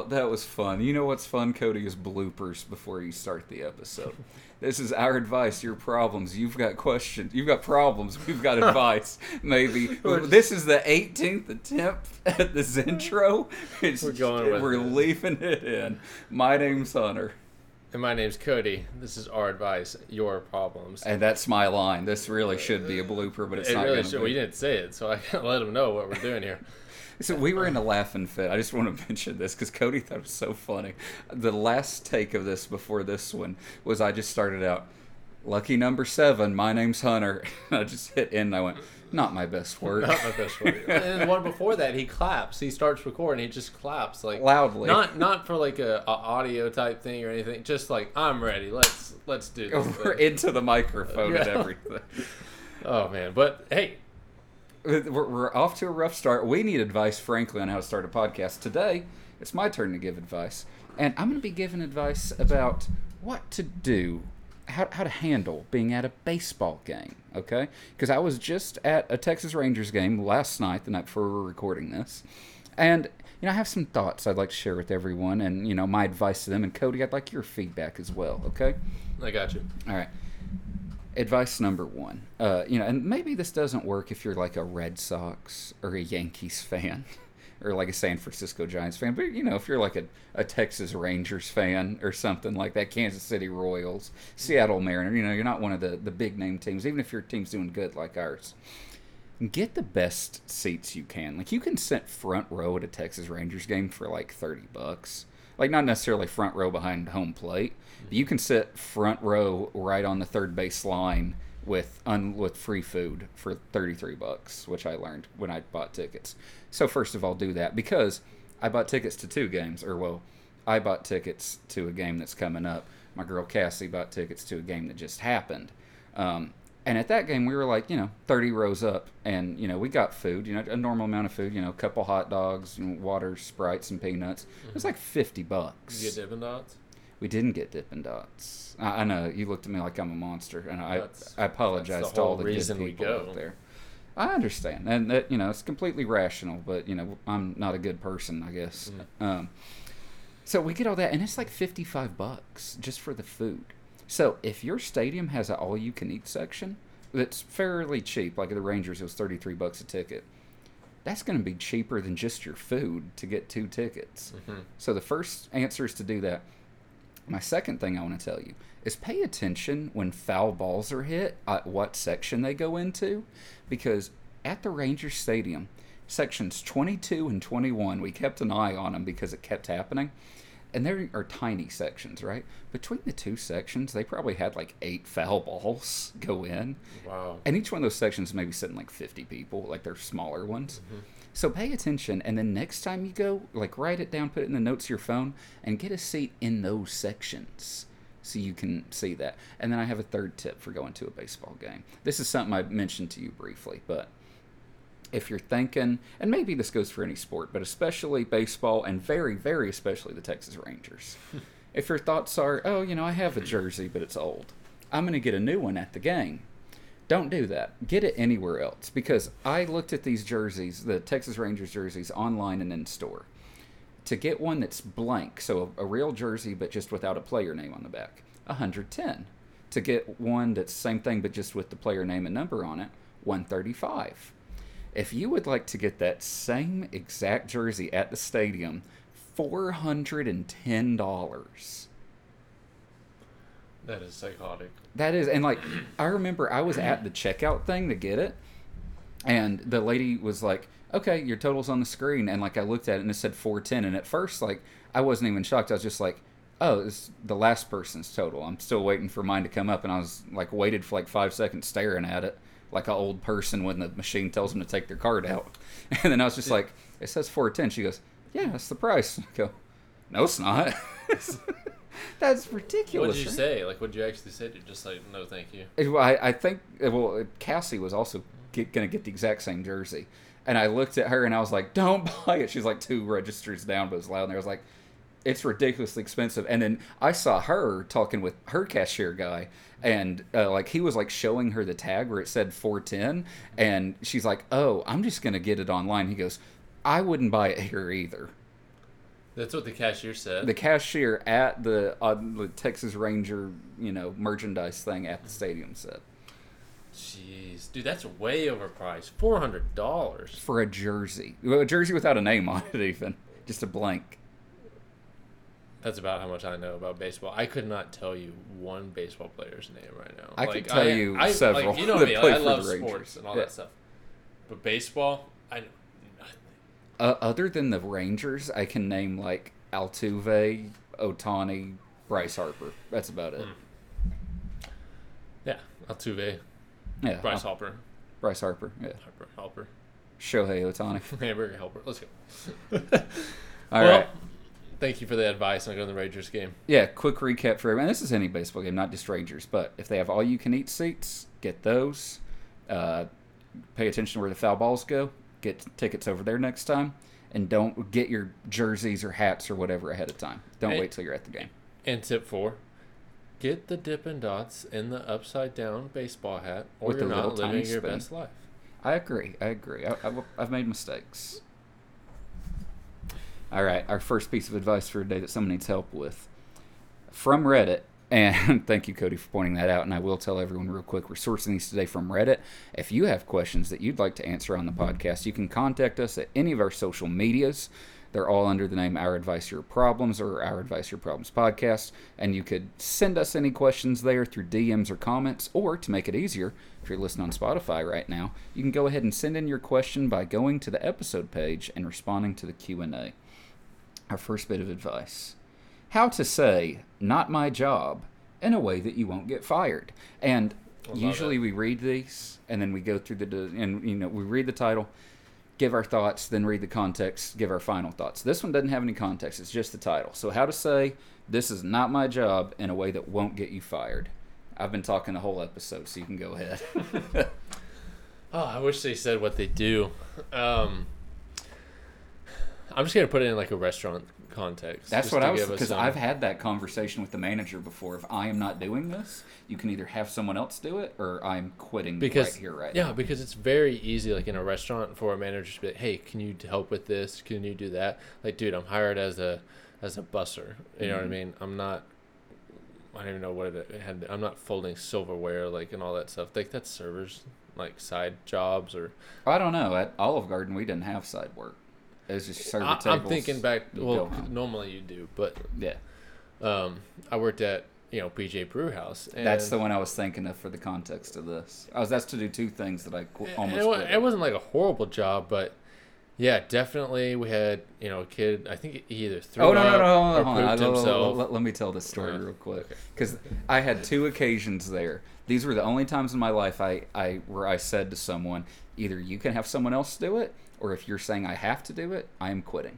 Well, that was fun. You know what's fun, Kody, is bloopers before you start the episode. this is our advice, your problems. You've got questions. You've got problems. We've got advice. Maybe this is the 18th attempt at this intro. It's, We're going with We're it. leaving it in. My name's Hunter, And my name's Kody. This is our advice, your problems. and that's my line. This really should be a uh, blooper, but it's it not really should. to be. you didn't say it, so I gotta let them know what we're doing here. So we were in a laughing fit. I just want to mention this because Kody thought it was so funny. The last take of this before this one was I just started out, lucky number seven, my name's Hunter. I just hit end and I went, not my best work. Not my best word. And the one before that, he claps. He starts recording. He just claps like Loudly. Not not for like a, a audio type thing or anything. Just like I'm ready. Let's let's do this. We're thing." into the microphone and everything. Oh man, but hey, We're, we're off to a rough start. We need advice, frankly, on how to start a podcast. Today, it's my turn to give advice. And I'm going to be giving advice about what to do, how, how to handle being at a baseball game, okay? Because I was just at a Texas Rangers game last night, the night before we were recording this. And, you know, I have some thoughts I'd like to share with everyone and, you know, my advice to them. And, Kody, I'd like your feedback as well, okay? I got you. All right. Advice number one. Uh, you know, and maybe this doesn't work if you're like a Red Sox or a Yankees fan or like a San Francisco Giants fan, but you know, if you're like a, a Texas Rangers fan or something like that, Kansas City Royals, Seattle Mariners, you know, you're not one of the, the big name teams, even if your team's doing good like ours. Get the best seats you can. Like you can sit front row at a Texas Rangers game for like 30 bucks. Like not necessarily front row behind home plate, you can sit front row right on the third base line with un, with free food for 33 bucks, which I learned when I bought tickets. So first of all, do that because I bought tickets to two games or well, I bought tickets to a game that's coming up. My girl Cassie bought tickets to a game that just happened. Um, and at that game, we were like, you know, 30 rows up, and, you know, we got food, you know, a normal amount of food, you know, a couple hot dogs, you know, water, Sprites, and peanuts. It was like 50 bucks. You get Dippin' Dots. We didn't get Dippin' Dots. I, I know, you looked at me like I'm a monster, and I, That's- I apologize to all the good people go. out there. I understand, and that, you know, it's completely rational, but, you know, I'm not a good person, I guess. Mm. Um, so we get all that, and it's like 55 bucks just for the food. So if your stadium has an all-you-can-eat section that's fairly cheap, like the Rangers, it was 33 bucks a ticket. That's going to be cheaper than just your food to get two tickets. Mhm. So the first answer is to do that. My second thing I want to tell you is pay attention when foul balls are hit at what section they go into, because at the Rangers Stadium, sections 22 and 21, we kept an eye on them because it kept happening. And there are tiny sections, right? Between the two sections, they probably had like eight foul balls go in. Wow. And each one of those sections maybe sitting like 50 people, like they're smaller ones. Mm-hmm. So pay attention, and then next time you go, like write it down, put it in the notes of your phone, and get a seat in those sections so you can see that. And then I have a third tip for going to a baseball game. This is something I mentioned to you briefly, but if you're thinking, and maybe this goes for any sport, but especially baseball, and very, very especially the Texas Rangers. if your thoughts are, oh, you know, I have a jersey, but it's old, I'm going to get a new one at the game. Don't do that. Get it anywhere else because I looked at these jerseys, the Texas Rangers jerseys, online and in store. To get one that's blank, so a, a real jersey but just without a player name on the back, 110. To get one that's same thing but just with the player name and number on it, 135. If you would like to get that same exact jersey at the stadium, $410. That is psychotic. That is, and like, I remember I was at the checkout thing to get it, and the lady was like, "Okay, your total's on the screen," and like I looked at it and it said four ten, and at first like I wasn't even shocked. I was just like, "Oh, it's the last person's total." I'm still waiting for mine to come up, and I was like waited for like five seconds staring at it like an old person when the machine tells them to take their card out, and then I was just like, "It says four ten." She goes, "Yeah, that's the price." I go, "No, it's not." That's ridiculous. What did you say? Like, what did you actually say? Did you just like, no, thank you? Well, I, I think well Cassie was also get, gonna get the exact same jersey, and I looked at her and I was like, "Don't buy it." She's like two registers down, but it was loud, and I was like, "It's ridiculously expensive." And then I saw her talking with her cashier guy, and uh, like he was like showing her the tag where it said four ten, and she's like, "Oh, I'm just gonna get it online." He goes, "I wouldn't buy it here either." That's what the cashier said. The cashier at the, uh, the Texas Ranger, you know, merchandise thing at the stadium said Jeez, dude, that's way overpriced. Four hundred dollars. for a jersey, well, a jersey without a name on it, even just a blank. That's about how much I know about baseball. I could not tell you one baseball player's name right now. I could tell you I, several Like, you know me. play I for love the Rangers. sports and all Yeah. that stuff. But baseball, I. Uh, other than the Rangers, I can name like Altuve, Ohtani, Bryce Harper. That's about it. Yeah, Altuve, Yeah, Hmm. Bryce uh, Harper, Bryce Harper. Yeah, Harper, Helper, Shohei Ohtani. Hamburger Helper. Let's go. All well, right. Thank you for the advice on going to the Rangers game. Yeah, quick recap for everyone. This is any baseball game, not just Rangers. But if they have all you can eat seats, get those. Uh, pay attention to where the foul balls go. Get tickets over there next time. And don't get your jerseys or hats or whatever ahead of time. Don't Hey. wait till you're at the game. And tip four. Get the Dippin' Dots in the upside down baseball hat, or With you're not living your spoon. best life. I agree. I agree. I, I, I've made mistakes. All right, our first piece of advice for today that someone needs help with from Reddit. And thank you, Kody, for pointing that out. And I will tell everyone real quick we're sourcing these today from Reddit. If you have questions that you'd like to answer on the podcast, you can contact us at any of our social medias. They're all under the name Our Advice Your Problems or Our Advice Your Problems podcast. And you could send us any questions there through DMs or comments, or to make it easier, if you're listening on Spotify right now, you can go ahead and send in your question by going to the episode page and responding to the Q&A. Our first bit of advice. How to say not my job in a way that you won't get fired. And usually it. we read these and then we go through the and you know, we read the title, give our thoughts, then read the context, give our final thoughts. This one doesn't have any context, it's just the title. So how to say this is not my job in a way that won't get you fired. I've been talking the whole episode, so you can go ahead. Oh, I wish they said what they do. Um, I'm just gonna put it in like a restaurant context. That's what I was because I've had that conversation with the manager before. If I am not doing this, you can either have someone else do it or I'm quitting because right here, right yeah, now. because it's very easy, like in a restaurant, for a manager to be like, "Hey, can you help with this? Can you do that?" Like, dude, I'm hired as a as a busser. You know what I Mhm. mean? I'm not. I don't even know what it had. I'm not folding silverware like and all that stuff. Like that's servers, like side jobs or. I don't know. At Olive Garden, we didn't have side work. It was just I, tables. I'm thinking back. Well, go normally you do, but yeah, um, I worked at you know BJ Brewhouse. And that's the one I was thinking of for the context of this. I was that's to do two things that I qu- almost it, it wasn't like a horrible job, but yeah, definitely we had you know a kid. I think he either threw Oh no no no! Hold or on, hold on. pooped uh, Let- let- himself. Let, let me tell this story uh, real quick because I had two occasions there. These were the only times in my life I, I where I said to someone, either you can have someone else do it, or if you're saying I have to do it, I am quitting.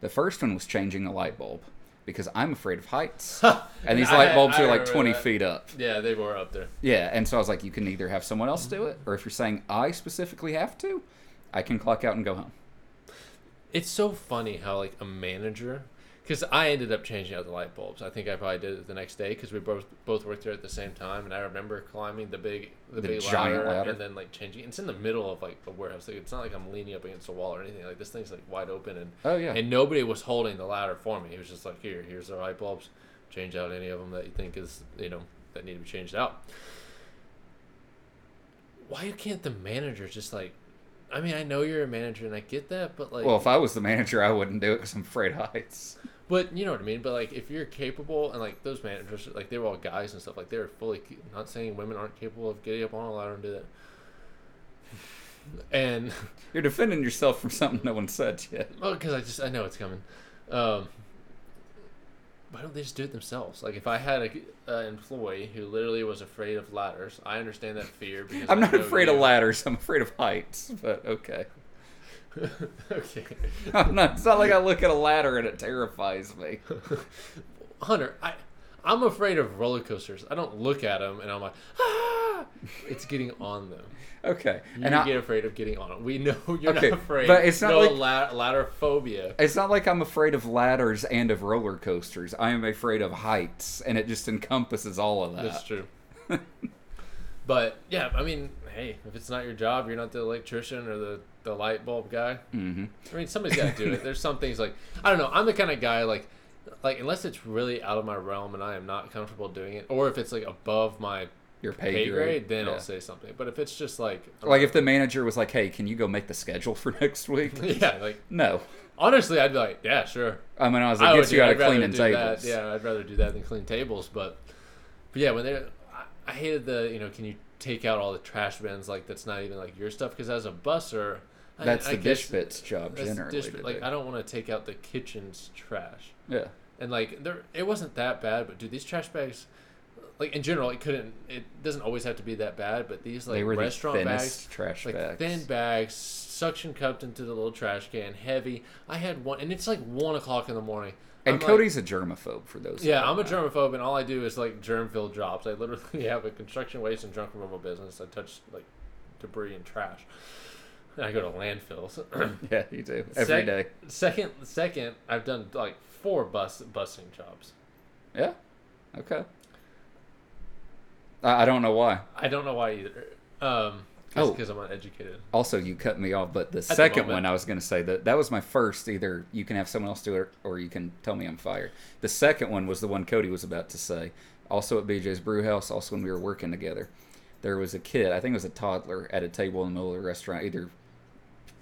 The first one was changing a light bulb because I'm afraid of heights, and these I- light bulbs I are like 20 that. feet up. Yeah, they were up there. Yeah, and so I was like, you can either have someone else do it, or if you're saying I specifically have to, I can clock out and go home. It's so funny how like a manager, because I ended up changing out the light bulbs. I think I probably did it the next day because we both both worked there at the same time, and I remember climbing the big the, The big giant ladder, ladder. and then like changing. It's in the middle of like a warehouse. Like, it's not like I'm leaning up against a wall or anything. Like this thing's like wide open, and Oh yeah. and nobody was holding the ladder for me. It was just like here, here's the light bulbs. Change out any of them that you think is you know that need to be changed out. Why can't the manager just like? I mean, I know you're a manager and I get that, but like, well, if I was the manager, I wouldn't do it because I'm afraid of heights. But you know what I mean. But like, if you're capable, and like those managers, like they were all guys and stuff, like they were fully. Not saying women aren't capable of getting up on a ladder and do that. And You're defending yourself from something no one said yet. well, because I just I know it's coming. Um, why don't they just do it themselves? Like if I had a uh, employee who literally was afraid of ladders, I understand that fear because I'm I not afraid you. of ladders. I'm afraid of heights. But okay. okay, I'm not, it's not like I look at a ladder and it terrifies me. Hunter, I I'm afraid of roller coasters. I don't look at them and I'm like ah. It's getting on them. Okay. You and I, get afraid of getting on it. We know you're Okay, not afraid. but it's not no like- la- ladder phobia. it's not like I'm afraid of ladders and of roller coasters. I am afraid of heights, and it just encompasses all of that. That's true. but yeah, I mean, hey, if it's not your job, you're not the electrician or the the light bulb guy. Mm-hmm. I mean, somebody's got to do it. There's some things like I don't know. I'm the kind of guy like like unless it's really out of my realm and I am not comfortable doing it, or if it's like above my Your pay, pay, grade. grade, then Yeah. I'll say something. But if it's just like Like if the manager was like, "Hey, can you go make the schedule for next week?" yeah, like no. honestly, I'd be like, yeah, sure. I mean, I was like, would "Gets you out of cleaning tables." That. Yeah, I'd rather do that than clean tables. But, but yeah, when they, I, I hated the you know, can you take out all the trash bins like that's not even like your stuff because as a busser, I- That's I the guess dish bit's job generally. dish like. I don't want to take out the kitchen's trash. yeah. and like there it wasn't that bad but dude these trash bags like in general it couldn't it doesn't always have to be that bad but these like restaurant the bags trash like bags. thin bags suction cupped into the little trash can heavy i had one and it's like one o'clock in the morning and I'm like- Kody's a germaphobe for those. yeah i'm a germaphobe and all i do is like germ filled jobs i literally have a construction waste and junk removal business i touch like debris and trash and i go to landfills Yeah, you do every Sec- day. second second i've done like four bus busing jobs Yeah. Okay. I, don't know why. I don't know why either. Um, Oh. because I'm uneducated. Also, you cut me off, but the the second moment. one I was going to say that that was my first. Either you can have someone else do it, or you can tell me I'm fired. The second one was the one Kody was about to say. Also at BJ's Brewhouse, also when we were working together, there was a kid. I think it was a toddler at a table in the middle of the restaurant. Either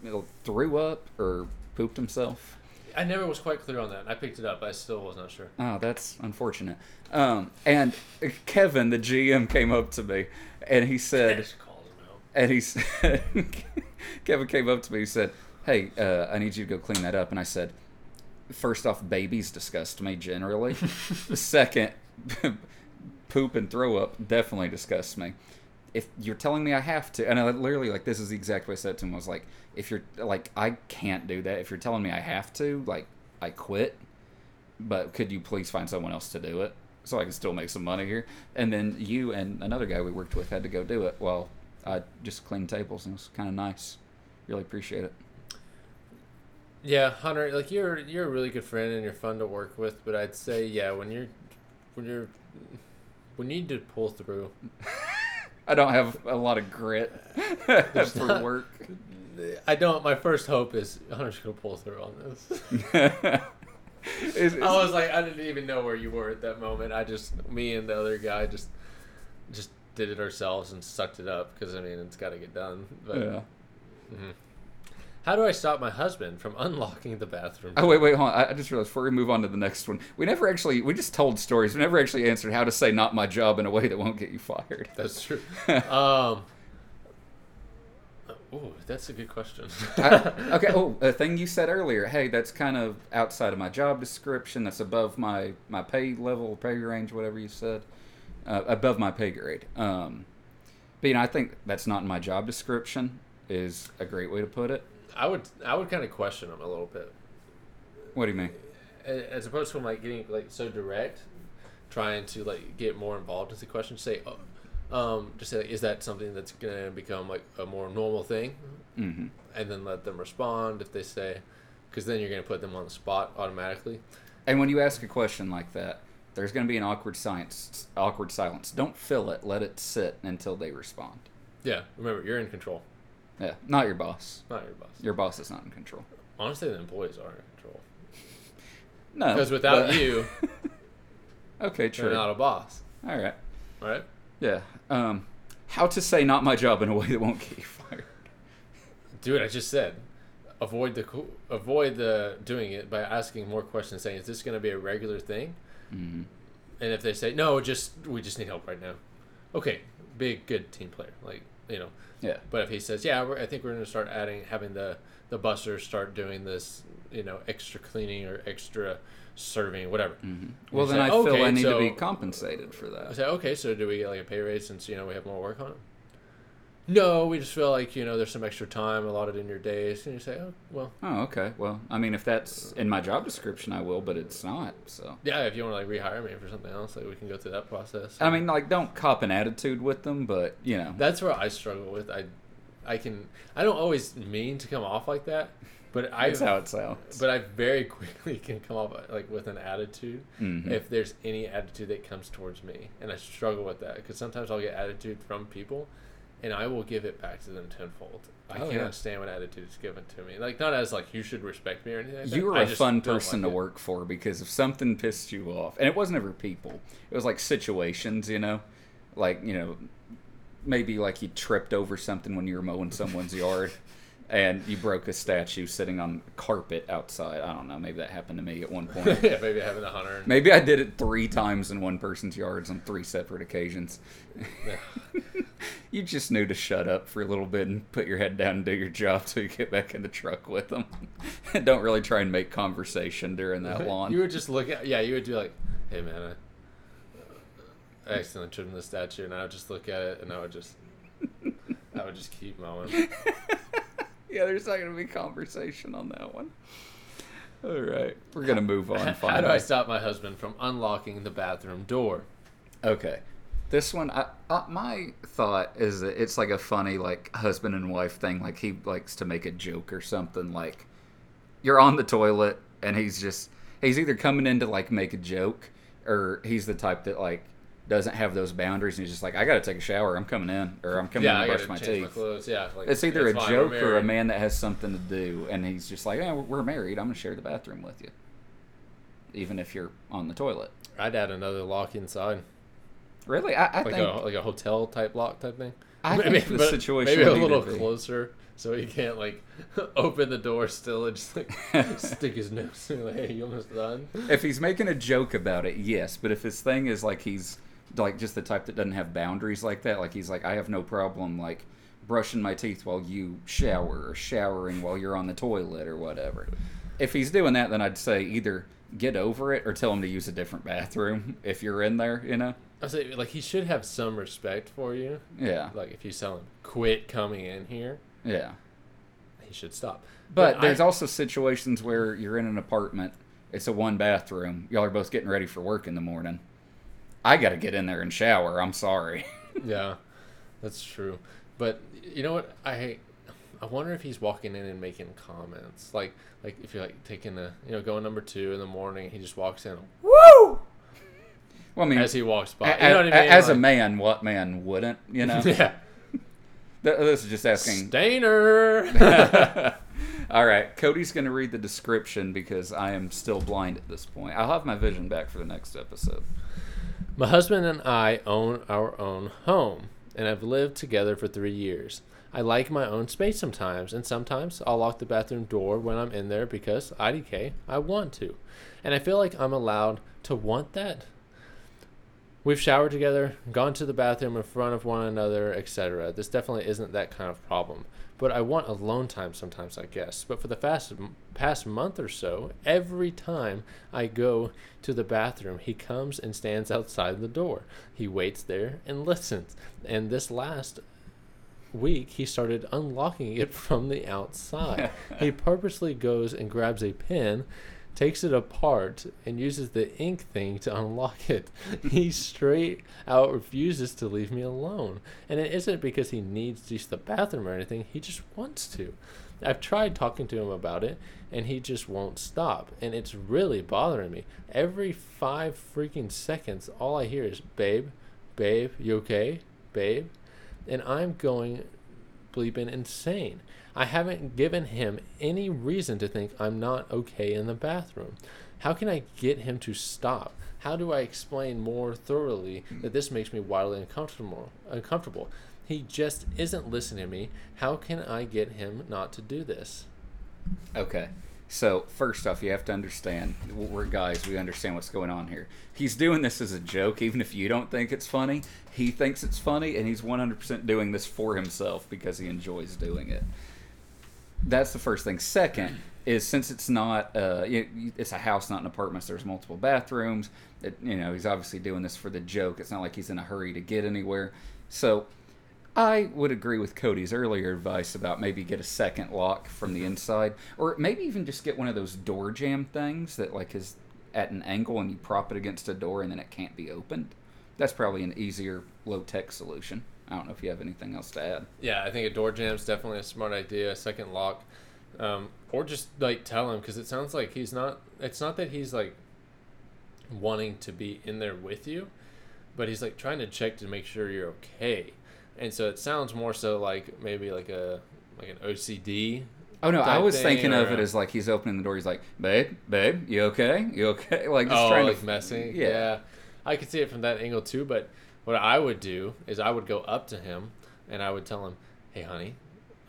you know, threw up or pooped himself. I never was quite clear on that. I picked it up. I still was not sure. Oh, that's unfortunate. Um, and Kevin, the GM, came up to me and he said. Just called him out. And he said, Kevin came up to me. He said, "Hey, uh, I need you to go clean that up." And I said, first off, babies disgust me generally. second, poop and throw up definitely disgusts me. If you're telling me I have to, and I literally like this is the exact way I said to him. I was like, if you're like I can't do that. If you're telling me I have to, like I quit. But could you please find someone else to do it so I can still make some money here? And then you and another guy we worked with had to go do it. Well, I just cleaned tables and it was kind of nice. Really appreciate it. Yeah, Hunter, like you're you're a really good friend and you're fun to work with. But I'd say yeah, when you're when you're when you need to pull through, I don't have a lot of grit just for not- work. I don't. My first hope is Hunter's gonna pull through on this. It's- I was like, I didn't even know where you were at that moment. I just me and the other guy just just did it ourselves and sucked it up because I mean it's got to get done. But yeah. Mhm. How do I stop my husband from unlocking the bathroom? Oh wait, wait, hold on. I I just realized before we move on to the next one, we never actually we just told stories. We never actually answered how to say "not my job" in a way that won't get you fired. That's true. um. Oh, that's a good question. I- okay. Oh, a thing you said earlier. Hey, that's kind of outside of my job description. That's above my my pay level, pay range, whatever you said. Uh, above my pay grade. Um, but you know, I think that's not in my job description. Is a great way to put it. I would I would kind of question him a little bit, What do you mean? As opposed to him like getting like so direct, trying to like get more involved with the question. Say, oh, um, just say, like, is that something that's gonna become like a more normal thing? hmm And then let them respond if they say, because then you're gonna put them on the spot automatically. And when you ask a question like that, there's going to be an awkward science, awkward silence. Don't fill it. Let it sit until they respond. Yeah, remember you're in control, Yeah, not your boss. not your boss. Your boss is not in control. Honestly, the employees are in control No, because without but- you, okay, you're true. not a boss. All right. Right? Yeah. Um, how to say not my job in a way that won't get you fired. Dude, I just said, avoid the avoid the doing it by asking more questions, saying, "Is this going to be a regular thing?" hmm And if they say, "No, just we just need help right now," okay, big good team player, like you know. Yeah. But if he says, "Yeah, we're, I think we're going to start adding having the the busters start doing this, you know, extra cleaning or extra serving, whatever." hmm Well, then say, I feel "Okay, I need to be compensated for I that. say, "Okay, so do we get like a pay raise since you know we have more work on it?" No, we just feel like you know there's some extra time allotted in your days, and you say, "Oh, well." Oh, okay. Well, I mean, if that's in my job description, I will, but it's not. So. Yeah, if you want to like rehire me for something else, like we can go through that process. I mean, like, don't cop an attitude with them, but you know. that's where I struggle with. I, I can. I don't always mean to come off like that, but I. That's how it sounds. But I very quickly can come off like with an attitude Mhm. if there's any attitude that comes towards me, and I struggle with that because sometimes I'll get attitude from people, and I will give it back to them tenfold. I Oh, cannot yeah. stand when attitude is given to me. Like not as like you should respect me or anything. Like. You were I a fun person like to it. work for because if something pissed you off, and it wasn't ever people, it was like situations, you know, like you know, maybe like you tripped over something when you were mowing someone's yard, and you broke a statue sitting on carpet outside. I don't know, maybe that happened to me at one point. yeah, maybe having a hunter. maybe I did it three times in one person's yards on three separate occasions. Yeah. You just knew to shut up for a little bit and put your head down and do your job till you get back in the truck with them. don't really try and make conversation during that lawn. You would just look at yeah, you would be like, hey man, I, I accidentally trimmed the statue, and I would just look at it, and I would just, I would just keep mowing. yeah, there's not going to be conversation on that one. All right, we're going to move on. How do I stop my husband from unlocking the bathroom door? Okay. This one, I, uh, my thought is that it's like a funny like husband and wife thing. Like he likes to make a joke or something. Like you're on the toilet and he's just he's either coming in to like make a joke or he's the type that like doesn't have those boundaries and he's just like I got to take a shower. I'm coming in or I'm coming yeah, in to gotta brush my change my teeth. clothes. Yeah, like, it's either a fine, joke or a man that has something to do and he's just like, "Yeah, we're married. I'm gonna share the bathroom with you." Even if you're on the toilet. I'd add another lock inside, Really, I, I like think a like a hotel type lock type thing. I think the situation maybe a little be- closer, so he can't like open the door still and just like stick his nose in. Like, hey, you almost done? if he's making a joke about it, yes. But if his thing is like he's like just the type that doesn't have boundaries like that, like he's like I have no problem like brushing my teeth while you shower or showering while you're on the toilet or whatever. If he's doing that, then I'd say either get over it or tell him to use a different bathroom if you're in there, you know? I say like he should have some respect for you. Yeah. Like if you tell him quit coming in here, Yeah. he should stop. But there's I, also situations where you're in an apartment, it's a one bathroom, y'all are both getting ready for work in the morning. I got to get in there and shower. I'm sorry. yeah, that's true. But you know what? I I wonder if he's walking in and making comments. Like like if you're like taking a you know going number two in the morning, he just walks in Woo! Well, I mean, as he walks by. A- you know what I mean? As a man, what man wouldn't? You know. yeah. This is just asking. Stainer. All right, Kody's going to read the description because I am still blind at this point. I'll have my vision back for the next episode. My husband and I own our own home and have lived together for three years. I like my own space sometimes, and sometimes I'll lock the bathroom door when I'm in there because IDK, I want to. And I feel like I'm allowed to want that. We've showered together, gone to the bathroom in front of one another, etc. This definitely isn't that kind of problem. But I want alone time sometimes, I guess. But for the fast, past month or so, every time I go to the bathroom, he comes and stands outside the door. He waits there and listens. And this last week, he started unlocking it from the outside. he purposely goes and grabs a pen, takes it apart, and uses the ink thing to unlock it. he straight out refuses to leave me alone. And it isn't because he needs to use the bathroom or anything, he just wants to. I've tried talking to him about it, and he just won't stop. And it's really bothering me. Every five freaking seconds, all I hear is, Babe, babe, you okay? Babe? And I'm going bleeping insane. I haven't given him any reason to think I'm not okay in the bathroom. How can I get him to stop? How do I explain more thoroughly that this makes me wildly uncomfortable? Uncomfortable. He just isn't listening to me. How can I get him not to do this? Okay. So first off, you have to understand we're guys. We understand what's going on here. He's doing this as a joke, even if you don't think it's funny. He thinks it's funny, and he's 100% doing this for himself because he enjoys doing it. That's the first thing. Second is since it's not, uh, it's a house, not an apartment. So there's multiple bathrooms. It, you know, he's obviously doing this for the joke. It's not like he's in a hurry to get anywhere. So I would agree with Kody's earlier advice about maybe get a second lock from the inside, or maybe even just get one of those door jam things that like is at an angle and you prop it against a door and then it can't be opened. That's probably an easier, low tech solution. I don't know if you have anything else to add. Yeah, I think a door jam is definitely a smart idea. A second lock, um, or just like tell him because it sounds like he's not. It's not that he's like wanting to be in there with you, but he's like trying to check to make sure you're okay. And so it sounds more so like maybe like a like an OCD. Oh no, I was thinking of or- it as like he's opening the door. He's like, "Babe, babe, you okay? You okay?" Like just oh, trying like to messing. Yeah. Yeah. I could see it from that angle too. But what I would do is I would go up to him and I would tell him, "Hey, honey,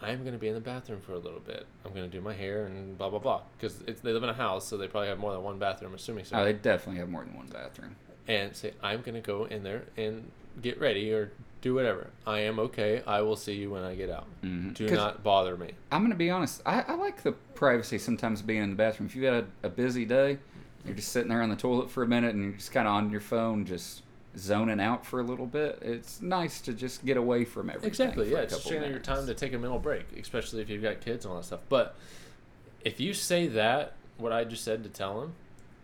I'm going to be in the bathroom for a little bit. I'm going to do my hair and blah blah blah." Because they live in a house, so they probably have more than one bathroom. Assuming so. Oh, they definitely have more than one bathroom. and say, "I'm going to go in there and get ready or do whatever. I am okay. I will see you when I get out. Mhm. Do 'Cause not bother me." I'm gonna be honest. I, I like the privacy sometimes being in the bathroom. If you've had a, a busy day, you're just sitting there on the toilet for a minute and you're just kind of on your phone, just zoning out for a little bit. It's nice to just get away from everything. Exactly. for Yeah, a it's couple sharing your time to take a mental break, especially if you've got kids and all that stuff. But if you say that, what I just said to tell him,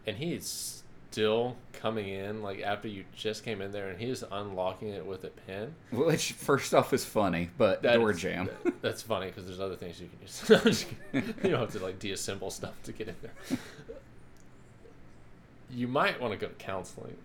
and he is still coming in like after you just came in there, and he is unlocking it with a pen. Which first off is funny, but that door is- jam. that- that's funny because there's other things you can use. Just you don't have to like deassemble stuff to get in there. You might want to go to counseling.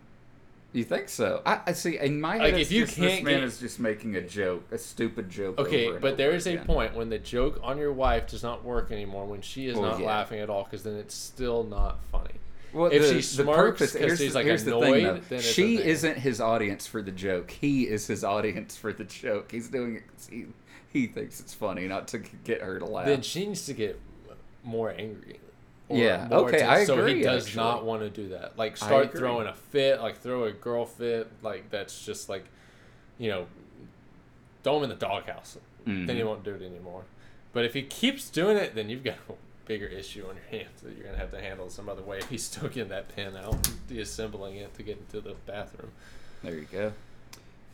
You think so? I, I see. In my head, Like, if you just, this can't man get- is just making a joke, a stupid joke. Okay, but there is a point when the joke on your wife does not work anymore when she is Well, not yeah. laughing at all because then it's still not funny. Well, If the, she the smirks purpose she's, the- like, here's the thing, annoyed, then it's She isn't his audience for the joke. He is his audience for the joke. He's doing it he, he thinks it's funny, not to get her to laugh. Then she needs to get more angry. Yeah, more okay, to- I So he does actually. not want to do that. Like start throwing a fit, like throw a girl fit, like that's just like, you know, throw him in the doghouse. Then he Mhm. won't do it anymore. But if he keeps doing it, then you've got bigger issue on your hands that you're gonna have to handle some other way. If he's still getting that pen out, deassembling it to get into the bathroom. There you go.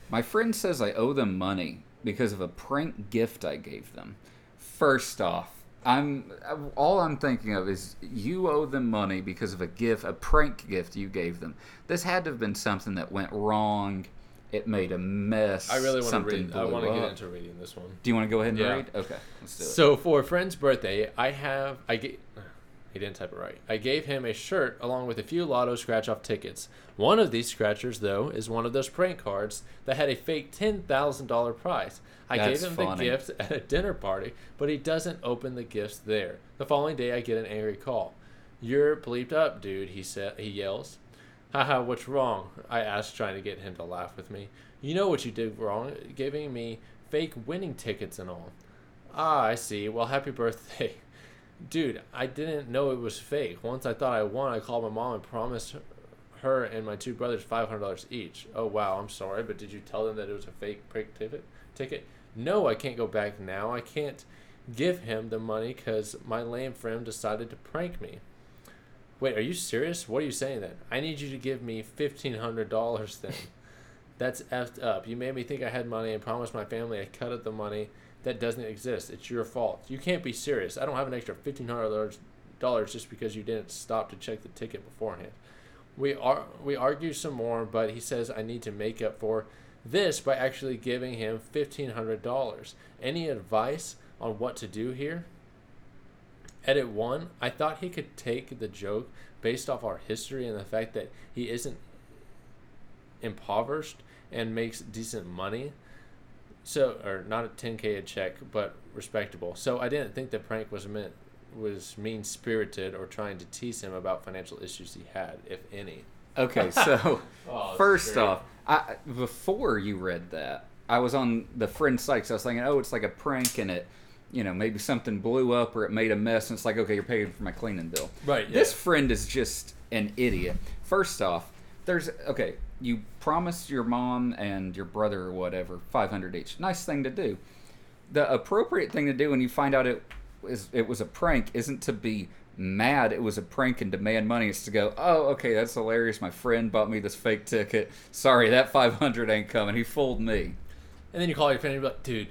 My friend says I owe them money because of a prank gift I gave them. First off, I'm all I'm thinking of is you owe them money because of a gift, a prank gift you gave them. This had to have been something that went wrong. It made a mess. I really want to read. I want to get into reading this one. Do you want to go ahead and Yeah. read? Okay, let's do it. So for a friend's birthday, I have I gave he didn't type it right. I gave him a shirt along with a few lotto scratch off tickets. One of these scratchers though is one of those prank cards that had a fake ten thousand dollar prize. I That's gave him funny. the gift at a dinner party, but he doesn't open the gifts there. The following day I get an angry call. You're bleeped up, dude, he said he yells. Haha, what's wrong? I asked, trying to get him to laugh with me. You know what you did wrong, giving me fake winning tickets and all. Ah, I see. Well, happy birthday. Dude, I didn't know it was fake. Once I thought I won, I called my mom and promised her and my two brothers $500 each. Oh, wow, I'm sorry, but did you tell them that it was a fake prank ticket? Ticket? No, I can't go back now. I can't give him the money because my lame friend decided to prank me. Wait, are you serious? What are you saying then? I need you to give me $1,500 then. That's effed up. You made me think I had money and promised my family I cut out the money that doesn't exist. It's your fault. You can't be serious. I don't have an extra fifteen hundred dollars just because you didn't stop to check the ticket beforehand. We are we argue some more, but he says I need to make up for this by actually giving him fifteen hundred dollars. Any advice on what to do here? Edit one. I thought he could take the joke based off our history and the fact that he isn't impoverished and makes decent money. So, or not a 10k a check, but respectable. So I didn't think the prank was meant was mean spirited or trying to tease him about financial issues he had, if any. Okay, so Oh, first off, I, before you read that, I was on the friend site. So I was thinking, oh, it's like a prank, and it, you know, maybe something blew up or it made a mess, and it's like, okay, you're paying for my cleaning bill. Right, yeah. This friend is just an idiot. First off, there's okay. You promised your mom and your brother or whatever five hundred each. Nice thing to do. The appropriate thing to do when you find out it was it was a prank isn't to be mad it was a prank and demand money. It's to go, oh, okay, that's hilarious. My friend bought me this fake ticket. Sorry, that five hundred ain't coming. He fooled me. And then you call your friend and be like, dude,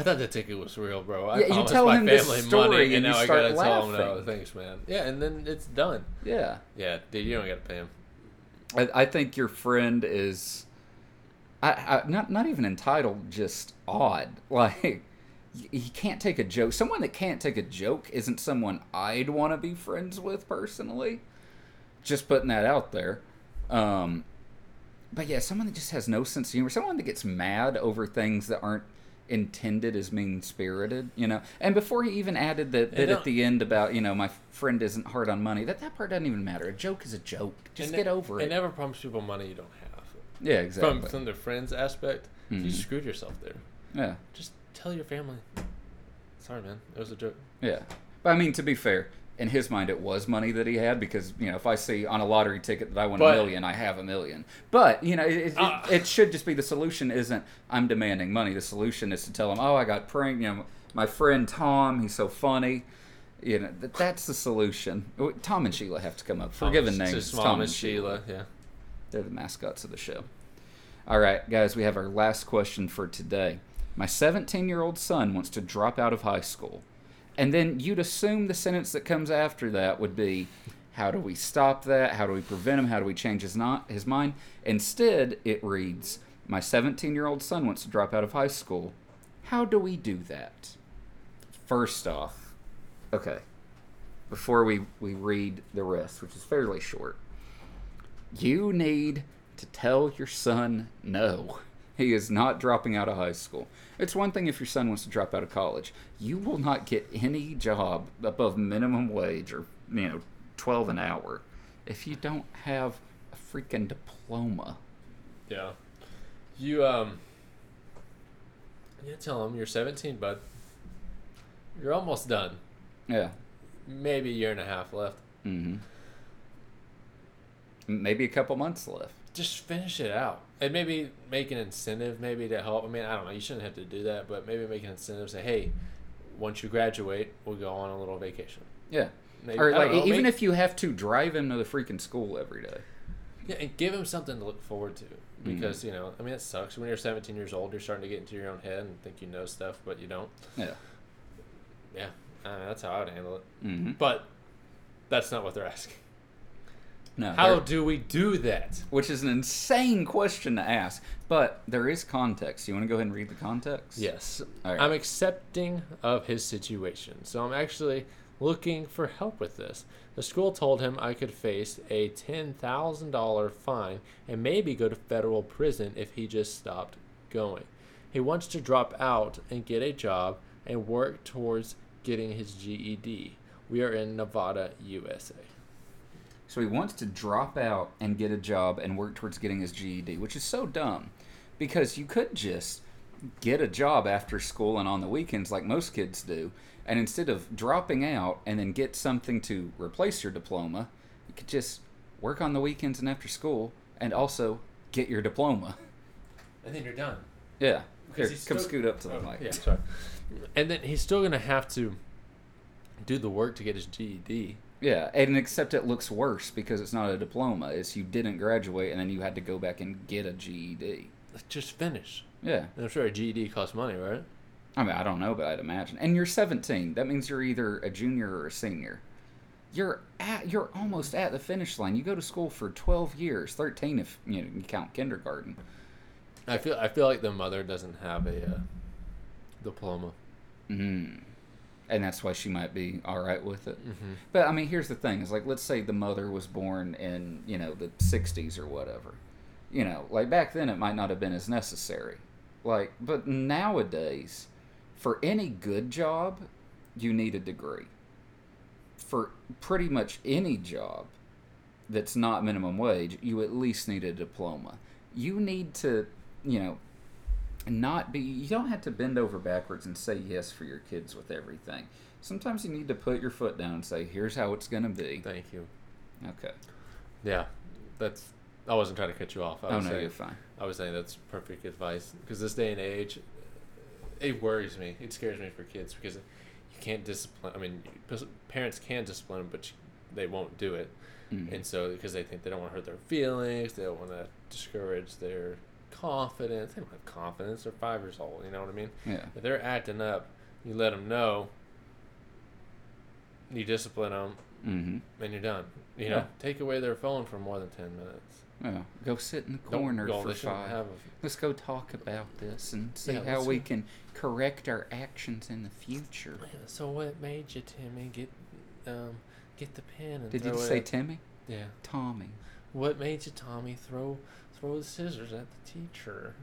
I thought the ticket was real, bro. I Yeah, you promised tell my him this family story money, and and you now I gotta tell him no. Thanks, man. Yeah, and then it's done. Yeah. Yeah, dude, you don't gotta pay him. I, I think your friend is, I, I not not even entitled, just odd. Like he can't take a joke. Someone that can't take a joke isn't someone I'd want to be friends with personally. Just putting that out there. Um, but yeah, someone that just has no sense of humor, someone that gets mad over things that aren't intended as mean spirited, you know. And before he even added that, bit at the end about, you know, my friend isn't hard on money, that that part doesn't even matter. A joke is a joke. Just get ne- over it. And never promise people money you don't have. yeah, exactly. From from the friends aspect, you Mhm. screwed yourself there. yeah, Just tell your family. Sorry, man. It was a joke. yeah. But I mean, to be fair, in his mind, it was money that he had because you know, if I see on a lottery ticket that I won But- a million, I have a million. But you know, it, Ah. it, it should just be the solution. Isn't I'm demanding money. The solution is to tell him, oh, I got pranked. You know, my friend Tom, he's so funny. You know, that, that's the solution. Oh, Tom and Sheila have to come up. Forgiven Tom, names. Just Tom and and Sheila. Yeah. They're the mascots of the show. All right, guys, we have our last question for today. My 17 year old son wants to drop out of high school. And then you'd assume the sentence that comes after that would be how do we stop that? How do we prevent him? How do we change his, not, his mind? Instead, it reads My 17 year old son wants to drop out of high school. How do we do that? First off, okay, before we, we read the rest, which is fairly short, you need to tell your son no. He is not dropping out of high school. It's one thing if your son wants to drop out of college. You will not get any job above minimum wage or, you know, 12 an hour if you don't have a freaking diploma. Yeah. You um. Yeah, tell him you're 17, bud. You're almost done. Yeah. Maybe a year and a half left. Mm-hmm. Maybe a couple months left. Just finish it out, and maybe make an incentive, maybe to help. I mean, I don't know. You shouldn't have to do that, but maybe make an incentive. Say, hey, once you graduate, we'll go on a little vacation. Yeah. Maybe, Or like know, even make- if you have to drive him to the freaking school every day. Yeah, and give him something to look forward to. Mm-hmm. Because, you know, I mean, it sucks. When you're 17 years old, you're starting to get into your own head and think you know stuff, but you don't. Yeah. Yeah, uh, that's how I would handle it. Mm-hmm. But that's not what they're asking. No. How they're- do we do that? which is an insane question to ask, but there is context. You want to go ahead and read the context? Yes. All right. I'm accepting of his situation. So I'm actually looking for help with this. The school told him I could face a $10,000 fine and maybe go to federal prison if he just stopped going. He wants to drop out and get a job and work towards getting his GED. We are in Nevada, USA. So he wants to drop out and get a job and work towards getting his GED, which is so dumb because you could just get a job after school and on the weekends like most kids do. And instead of dropping out and then get something to replace your diploma, you could just work on the weekends and after school and also get your diploma. And then you're done. Yeah. Here, come still- scoot up to the Oh, mic. Yeah, sorry. And then he's still going to have to do the work to get his GED. Yeah, and except it looks worse because it's not a diploma. It's you didn't graduate and then you had to go back and get a GED. Just finish. Yeah. And I'm sure a GED costs money, right? I mean, I don't know, but I'd imagine. And you're 17. That means you're either a junior or a senior. You're at you're almost at the finish line. You go to school for 12 years, 13 if you know you count kindergarten. I feel I feel like the mother doesn't have a uh, diploma. Mm. And that's why she might be all right with it. Mm-hmm. But I mean, here's the thing: is like, let's say the mother was born in you know the '60s or whatever. You know, like back then, it might not have been as necessary. Like, but nowadays, for any good job, you need a degree. For pretty much any job that's not minimum wage, you at least need a diploma. You need to, you know, not be you don't have to bend over backwards and say yes for your kids with everything sometimes you need to put your foot down and say here's how it's going to be Thank you. okay Yeah, that's. I wasn't trying to cut you off. I oh was no saying, you're fine I was saying that's perfect advice because this day and age, it worries me. It scares me for kids because you can't discipline. I mean, parents can discipline them, but you, they won't do it, Mhm. and so because they think they don't want to hurt their feelings, they don't want to discourage their confidence. They don't have confidence. They're five years old. You know what I mean? yeah If they're acting up, you let them know. You discipline them, mm-hmm and you're done. You Yeah. know, take away their phone for more than ten minutes. yeah go sit in the corner go- for five a- let's go talk about this and see Yeah, how we can correct our actions in the future Yeah, So what made you, Timmy, get um get the pen and did you throw just it say timmy Yeah. tommy What made you, Tommy, throw throw the scissors at the teacher?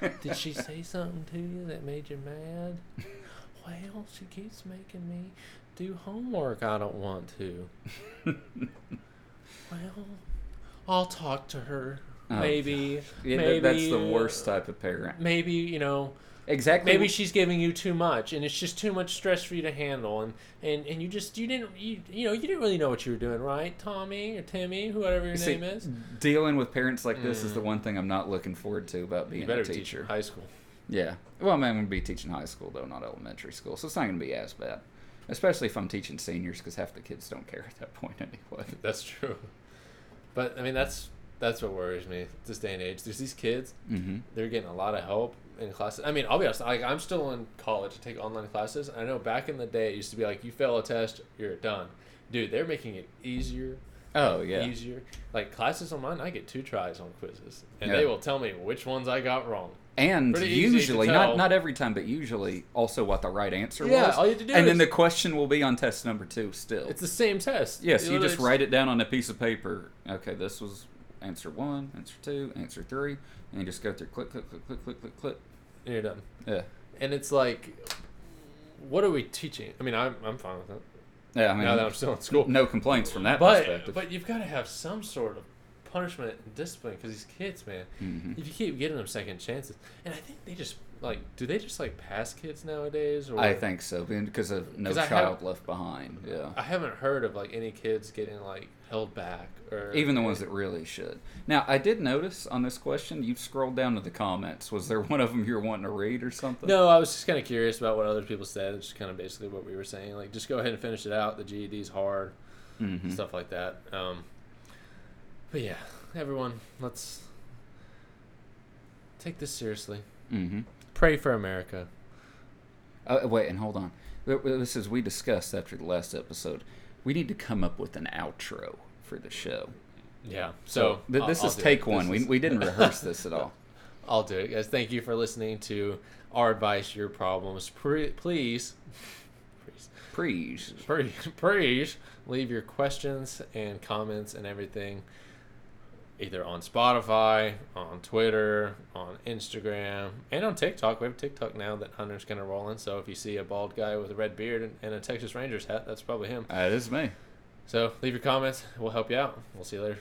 Did she say something to you that made you mad? Well, she keeps making me do homework I don't want to. well, I'll talk to her. Oh, maybe, Yeah, maybe that's the worst type of parent. Maybe you know, Exactly. maybe she's giving you too much, and it's just too much stress for you to handle, and and, and you just you didn't you you know you didn't really know what you were doing, right, Tommy or Timmy, whoever your See, name is. dealing with parents like this is the Mm. one thing I'm not looking forward to about being a teach teacher. high school. Yeah. Well, I mean, I'm going to be teaching high school, though, not elementary school. So it's not going to be as bad. Especially if I'm teaching seniors, because half the kids don't care at that point anyway. That's true. But I mean, that's that's what worries me this day and age. There's these kids; Mm-hmm. they're getting a lot of help in classes. I mean, I'll be honest. Like, I'm still in college to take online classes. I know back in the day, it used to be like you fail a test, you're done. Dude, they're making it easier. Oh, yeah. Easier. Like classes online, I get two tries on quizzes, and Yeah. they will tell me which ones I got wrong. And Pretty usually, not not every time, but usually also what the right answer Yeah, was. all you have to do and then the question will be on test number two still. It's the same test. yes, you literally just write it down on a piece of paper. Okay, this was answer one, answer two, answer three, and you just go through click, click, click, click, click, click, click. and you're done. Yeah. And it's like, what are we teaching? I mean, I'm I'm fine with it. Yeah, I mean, now that I'm still in school. no complaints from that but perspective. but you've got to have some sort of punishment and discipline because these kids, man, Mhm. if you keep giving them second chances, and I think they just like, do they just like pass kids nowadays? Or I think so, because of no child left behind. Yeah. I haven't heard of like any kids getting like held back or Even the ones that really should. Now, I did notice on this question, you scrolled down to the comments. Was there one of them you were wanting to read or something? No, I was just kind of curious about what other people said. It's just kind of basically what we were saying. Like, just go ahead and finish it out. The GED's hard, hmm stuff like that. Um, but yeah, everyone, let's take this seriously. hmm Pray for America. Uh, wait, and hold on. Th- th- This is we discussed after the last episode. We need to come up with an outro for the show. Yeah. So So th- I'll- this I'll is take it. one. This We, we didn't rehearse this at all. I'll do it, guys. Thank you for listening to our advice, your problems. Pre- please, please, Please. please, please leave your questions and comments and everything either on Spotify, on Twitter, on Instagram, and on TikTok. We have TikTok now that Hunter's kind of rolling. So if you see a bald guy with a red beard and, and a Texas Rangers hat, that's probably him. That is me. So leave your comments. We'll help you out. We'll see you later.